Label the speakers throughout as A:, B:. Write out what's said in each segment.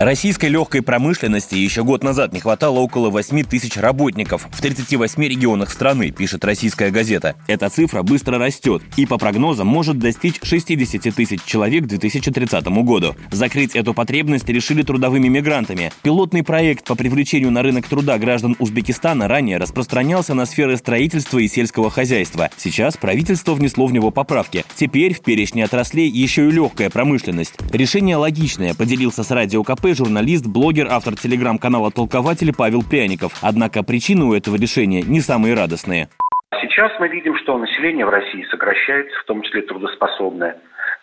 A: Российской легкой промышленности еще год назад не хватало около 8 тысяч работников в 38 регионах страны, пишет российская газета. Эта цифра быстро растет и, по прогнозам, может достичь 60 тысяч человек к 2030 году. Закрыть эту потребность решили трудовыми мигрантами. Пилотный проект по привлечению на рынок труда граждан Узбекистана ранее распространялся на сферы строительства и сельского хозяйства. Сейчас правительство внесло в него поправки. Теперь в перечне отраслей еще и легкая промышленность. Решение логичное, поделился с радио КП журналист, блогер, автор телеграм-канала «Толкователь» Павел Пряников. Однако причины у этого решения не самые радостные.
B: Сейчас мы видим, что население в России сокращается, в том числе трудоспособное.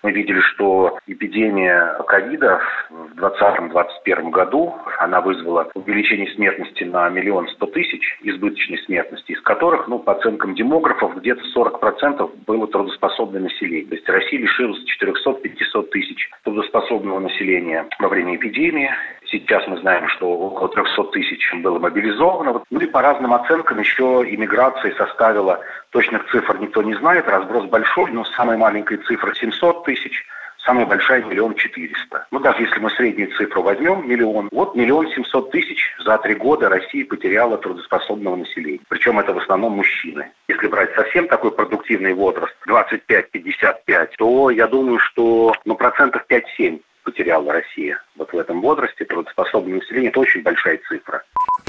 B: Мы видели, что эпидемия ковида в 2020-2021 году, она вызвала увеличение смертности на миллион сто тысяч, избыточной смертности, из которых, ну, по оценкам демографов, где-то 40% было трудоспособное население. То есть Россия лишилась 400-500 тысяч трудоспособного населения во время эпидемии. Сейчас мы знаем, что около 300 тысяч было мобилизовано. Ну и по разным оценкам еще иммиграция составила, точных цифр никто не знает, разброс большой, но самая маленькая цифра 700 тысяч, самая большая миллион четыреста. Ну, даже если мы среднюю цифру возьмем, миллион, вот миллион семьсот тысяч за три года Россия потеряла трудоспособного населения. Причем это в основном мужчины. Если брать совсем такой продуктивный возраст, 25-55, то я думаю, что ну, процентов 5-7 потеряла Россия вот в этом возрасте, трудоспособное население, это очень большая цифра.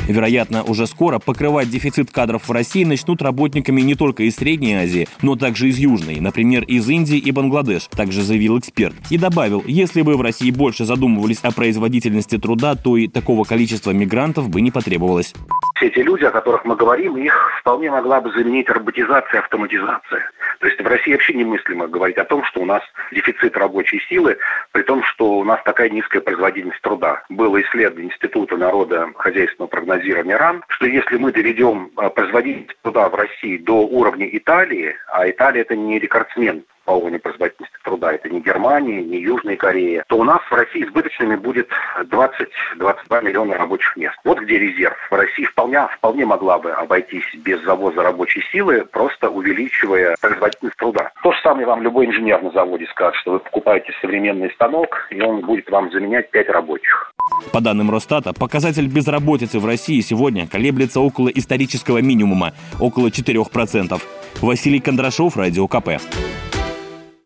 A: Вероятно, уже скоро покрывать дефицит кадров в России начнут работниками не только из Средней Азии, но также из Южной, например, из Индии и Бангладеш, также заявил эксперт. И добавил, если бы в России больше задумывались о производительности труда, то и такого количества мигрантов бы не потребовалось.
B: Все эти люди, о которых мы говорим, их вполне могла бы заменить роботизация, автоматизация. То есть в России вообще немыслимо говорить о том, что у нас дефицит рабочей силы, при том, что у нас такая низкая производительность труда. Было исследование Института народа хозяйственного прогнозирования РАН, что если мы доведем а, производительность труда в России до уровня Италии, а Италия это не рекордсмен по уровню производительности труда, это не Германия, не Южная Корея, то у нас в России избыточными будет 20-22 миллиона рабочих мест. Вот где резерв. В России вполне, вполне могла бы обойтись без завоза рабочей силы, просто увеличивая производительность труда. То же самое вам любой инженер на заводе скажет, что вы покупаете современный станок, и он будет вам заменять 5 рабочих.
A: По данным Росстата, показатель безработицы в России сегодня колеблется около исторического минимума – около 4%. Василий Кондрашов, Радио КП.